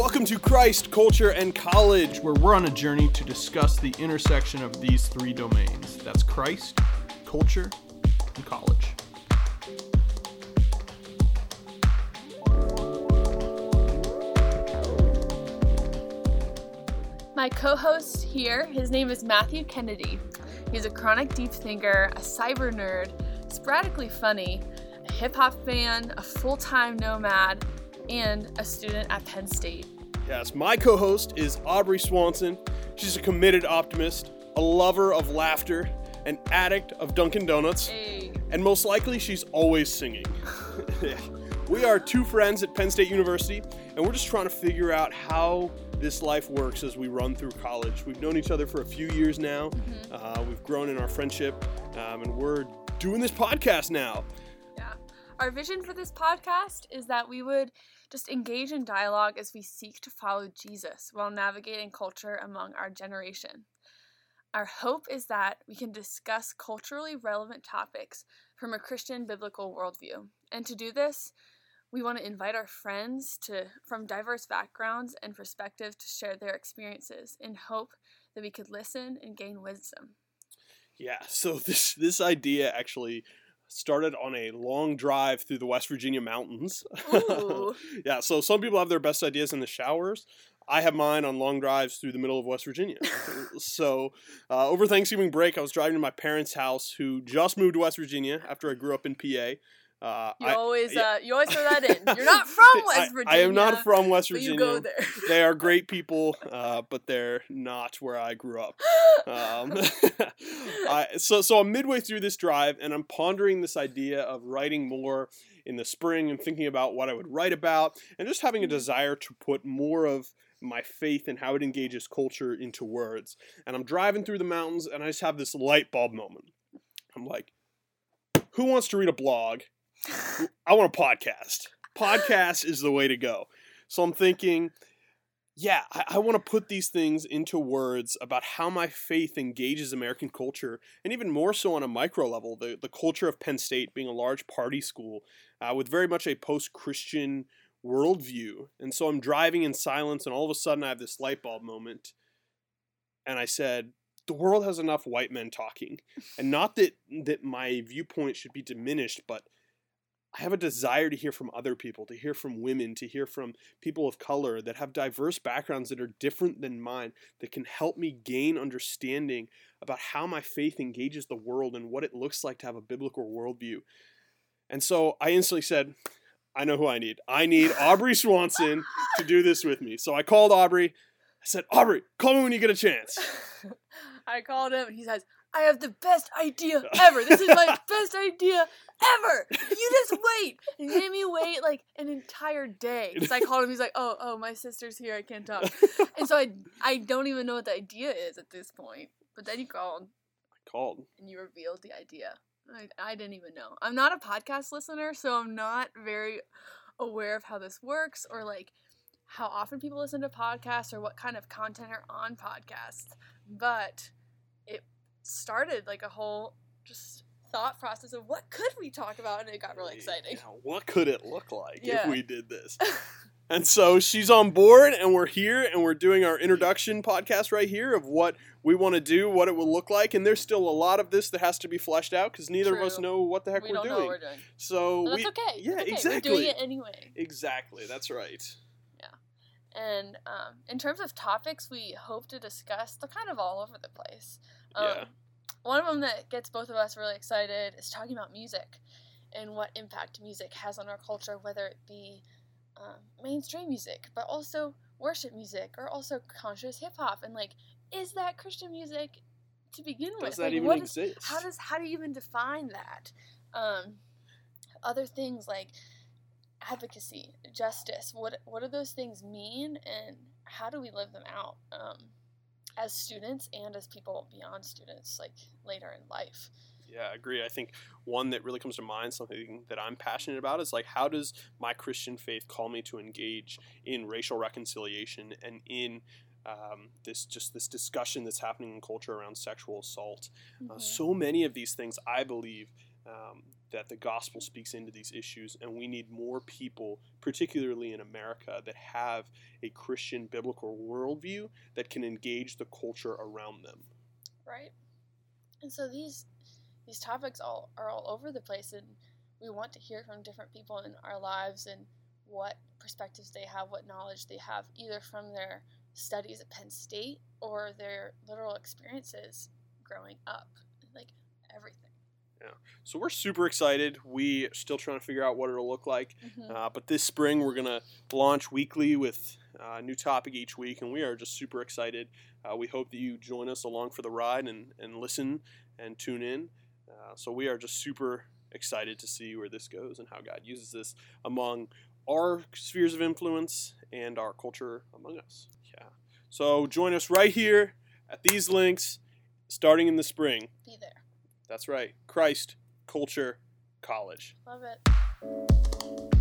Welcome to Christ, Culture, and College, where we're on a journey to discuss the intersection of these three domains. That's Christ, culture, and college. My co host here, his name is Matthew Kennedy. He's a chronic deep thinker, a cyber nerd, sporadically funny, a hip hop fan, a full time nomad, and a student at Penn State. Yes, my co host is Aubrey Swanson. She's a committed optimist, a lover of laughter, an addict of Dunkin' Donuts, Hey. and most likely she's always singing. Yeah. We are two friends at Penn State University, and we're just trying to figure out how this life works as we run through college. We've known each other for a few years now, uh, we've grown in our friendship, um, and we're doing this podcast now. Yeah. Our vision for this podcast is that we would just engage in dialogue as we seek to follow Jesus while navigating culture among our generation. Our hope is that we can discuss culturally relevant topics from a Christian biblical worldview. And to do this, we want to invite our friends to from diverse backgrounds and perspectives to share their experiences in hope that we could listen and gain wisdom. Yeah, so this this idea actually started on a long drive through the West Virginia mountains. Yeah, so some people have their best ideas in the showers. I have mine on long drives through the middle of West Virginia. so uh, over Thanksgiving break, I was driving to my parents' house, who just moved to West Virginia after I grew up in PA. Uh, You I, always yeah. uh, you always throw that in. You're not from West Virginia. I am not from West Virginia. you go there. they are great people, uh, but they're not where I grew up. Um, I, so, so I'm midway through this drive, and I'm pondering this idea of writing more in the spring and thinking about what I would write about, and just having a desire to put more of my faith and how it engages culture into words. And I'm driving through the mountains, and I just have this light bulb moment. I'm like, who wants to read a blog? I want a podcast. Podcast is the way to go. So I'm thinking, yeah, I, I want to put these things into words about how my faith engages American culture, and even more so on a micro level, the, the culture of Penn State being a large party school uh, with very much a post Christian worldview. And so I'm driving in silence, and all of a sudden I have this light bulb moment. And I said, the world has enough white men talking. And not that, that my viewpoint should be diminished, but I have a desire to hear from other people, to hear from women, to hear from people of color that have diverse backgrounds that are different than mine, that can help me gain understanding about how my faith engages the world and what it looks like to have a biblical worldview. And so I instantly said, I know who I need. I need Aubrey Swanson to do this with me. So I called Aubrey. I said, Aubrey, call me when you get a chance. I called him he says, I have the best idea ever. This is my best idea ever. You just wait. And he made me wait like an entire day. Because I called him, he's like, Oh, oh, my sister's here, I can't talk. And so I I don't even know what the idea is at this point. But then you called I called. and you revealed the idea. I, I didn't even know. I'm not a podcast listener, so I'm not very aware of how this works or like how often people listen to podcasts or what kind of content are on podcasts. But started like a whole just thought process of what could we talk about and it got really exciting. Yeah, what could it look like Yeah. if we did this? and so she's on board, and we're here, and we're doing our introduction podcast right here of what we want to do, what it will look like. And there's still a lot of this that has to be fleshed out because neither of us know what the heck we we're don't doing. know what we're doing. So But we, that's okay. yeah, That's okay. exactly. We're doing it anyway. exactly. That's right. And um, in terms of topics we hope to discuss, they're kind of all over the place. Um, Yeah. One of them that gets both of us really excited is talking about music and what impact music has on our culture, whether it be um, mainstream music, but also worship music or also conscious hip hop. And like, is that Christian music to begin with? Does that Like, even what is- exist? how does how do you even define that? Um, other things like advocacy, justice. What what do those things mean, and how do we live them out um, as students and as people beyond students, like later in life? Yeah, I agree. I think one that really comes to mind, something that I'm passionate about, is like how does my Christian faith call me to engage in racial reconciliation and in um, this just this discussion that's happening in culture around sexual assault. Uh, Mhm. so many of these things, I believe, um, that the gospel speaks into these issues, and we need more people, particularly in America, that have a Christian biblical worldview that can engage the culture around them. Right. And so these these topics all are all over the place, and we want to hear from different people in our lives and what perspectives they have, what knowledge they have, either from their studies at Penn State or their literal experiences growing up, like everything. Yeah. So we're super excited. We are still trying to figure out what it'll look like. Mm-hmm. Uh, but this spring, we're going to launch weekly with a new topic each week, and we are just super excited. Uh, we hope that you join us along for the ride and, and listen and tune in. Uh, so we are just super excited to see where this goes and how God uses this among our spheres of influence and our culture among us. Yeah. So join us right here at these links starting in the spring. Be there. That's right. Christ, Culture, College. Love it.